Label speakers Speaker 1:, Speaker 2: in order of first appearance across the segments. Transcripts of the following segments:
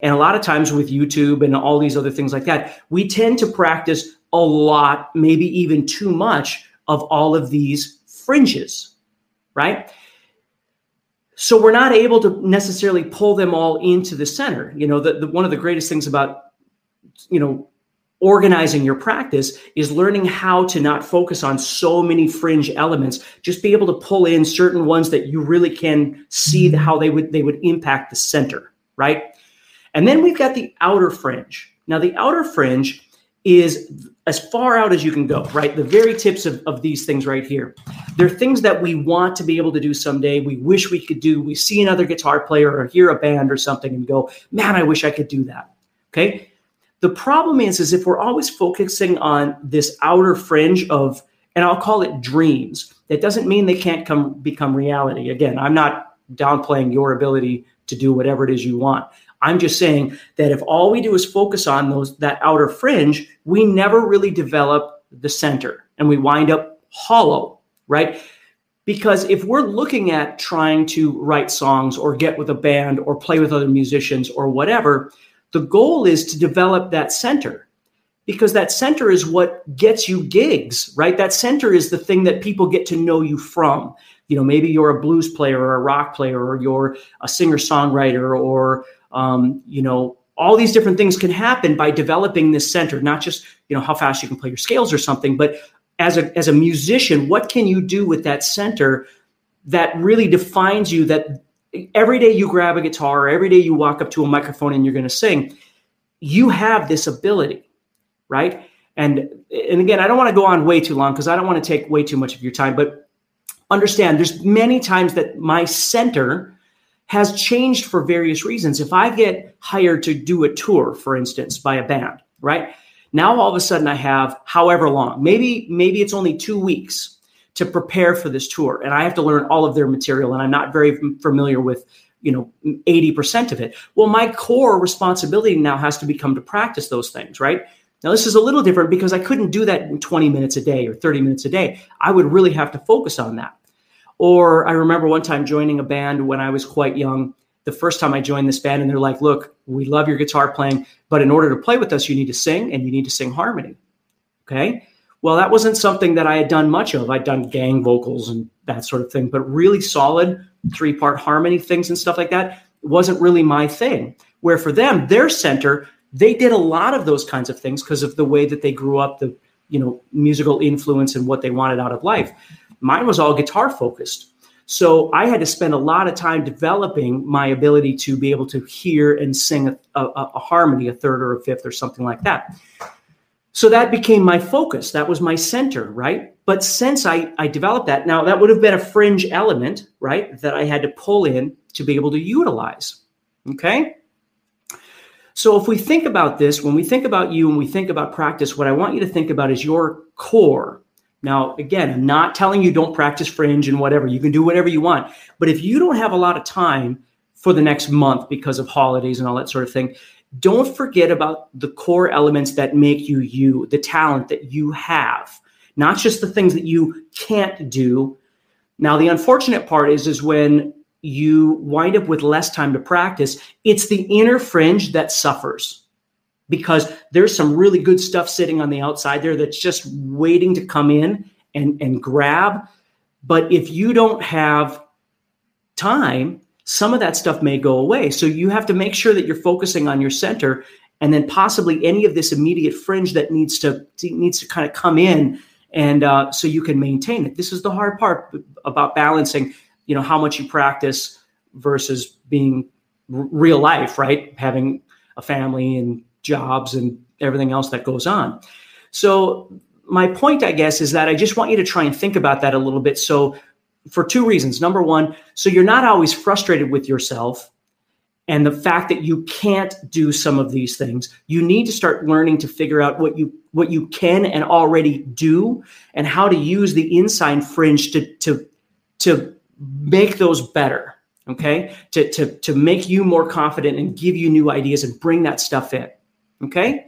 Speaker 1: And a lot of times with YouTube and all these other things like that, we tend to practice a lot, maybe even too much of all of these fringes, right? So we're not able to necessarily pull them all into the center. You know, the, the one of the greatest things about, you know, organizing your practice is learning how to not focus on so many fringe elements just be able to pull in certain ones that you really can see mm-hmm. how they would they would impact the center right and then we've got the outer fringe. Now the outer fringe is as far out as you can go right? The very tips of, of these things right here. They're things that we want to be able to do someday. We wish we could do. We see another guitar player or hear a band or something and go man i wish i could do that. Okay? The problem is, is if we're always focusing on this outer fringe of, and I'll call it dreams, that doesn't mean they can't come become reality. Again, I'm not downplaying your ability to do whatever it is you want. I'm just saying that if all we do is focus on those that outer fringe, we never really develop the center and we wind up hollow, right? Because if we're looking at trying to write songs or get with a band or play with other musicians or whatever, the goal is to develop that center because that center is what gets you gigs, right? That center is the thing that people get to know you from. You know, maybe you're a blues player or a rock player or you're a singer songwriter or, um, you know, all these different things can happen by developing this center, not just, you know, how fast you can play your scales or something, but as a, as a musician, what can you do with that center that really defines you that every day you grab a guitar, every day you walk up to a microphone and you're going to sing, you have this ability, right? And and again, I don't want to go on way too long because I don't want to take way too much of your time, but understand there's many times that my center has changed for various reasons. If I get hired to do a tour, for instance, by a band, right? Now all of a sudden I have however long, maybe maybe it's only 2 weeks to prepare for this tour and i have to learn all of their material and i'm not very familiar with you know 80% of it well my core responsibility now has to become to practice those things right now this is a little different because i couldn't do that in 20 minutes a day or 30 minutes a day i would really have to focus on that or i remember one time joining a band when i was quite young the first time i joined this band and they're like look we love your guitar playing but in order to play with us you need to sing and you need to sing harmony okay well, that wasn't something that I had done much of. I'd done gang vocals and that sort of thing, but really solid three part harmony things and stuff like that wasn't really my thing. Where for them, their center, they did a lot of those kinds of things because of the way that they grew up, the you know musical influence and what they wanted out of life. Mine was all guitar focused. So I had to spend a lot of time developing my ability to be able to hear and sing a, a, a harmony, a third or a fifth or something like that. So that became my focus. That was my center, right? But since I, I developed that, now that would have been a fringe element, right? That I had to pull in to be able to utilize. Okay. So if we think about this, when we think about you and we think about practice, what I want you to think about is your core. Now, again, I'm not telling you don't practice fringe and whatever. You can do whatever you want. But if you don't have a lot of time for the next month because of holidays and all that sort of thing, don't forget about the core elements that make you you, the talent that you have, not just the things that you can't do. Now, the unfortunate part is, is when you wind up with less time to practice, it's the inner fringe that suffers because there's some really good stuff sitting on the outside there that's just waiting to come in and, and grab. But if you don't have time some of that stuff may go away. So you have to make sure that you're focusing on your center and then possibly any of this immediate fringe that needs to needs to kind of come in and uh, so you can maintain it. This is the hard part about balancing, you know, how much you practice versus being r- real life, right? Having a family and jobs and everything else that goes on. So my point, I guess, is that I just want you to try and think about that a little bit. So for two reasons. Number one, so you're not always frustrated with yourself and the fact that you can't do some of these things you need to start learning to figure out what you what you can and already do and how to use the inside fringe to to to make those better okay to to to make you more confident and give you new ideas and bring that stuff in okay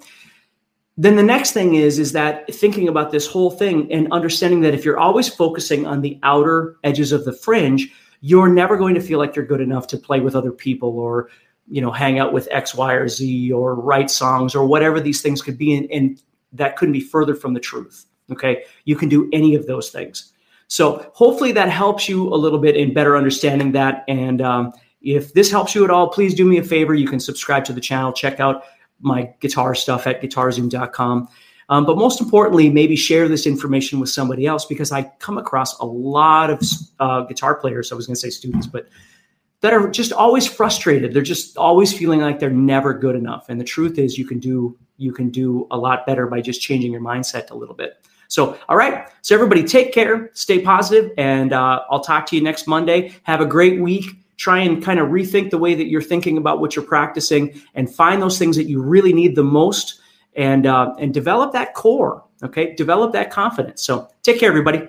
Speaker 1: then the next thing is is that thinking about this whole thing and understanding that if you're always focusing on the outer edges of the fringe you're never going to feel like you're good enough to play with other people or you know, hang out with X, Y, or Z, or write songs, or whatever these things could be, and, and that couldn't be further from the truth. Okay, you can do any of those things. So hopefully that helps you a little bit in better understanding that. And um, if this helps you at all, please do me a favor. You can subscribe to the channel, check out my guitar stuff at guitarzoom.com. Um, but most importantly, maybe share this information with somebody else because I come across a lot of uh, guitar players. I was going to say students, but that are just always frustrated. They're just always feeling like they're never good enough. And the truth is, you can do you can do a lot better by just changing your mindset a little bit. So, all right. So, everybody, take care, stay positive, and uh, I'll talk to you next Monday. Have a great week. Try and kind of rethink the way that you're thinking about what you're practicing, and find those things that you really need the most, and uh, and develop that core. Okay, develop that confidence. So, take care, everybody.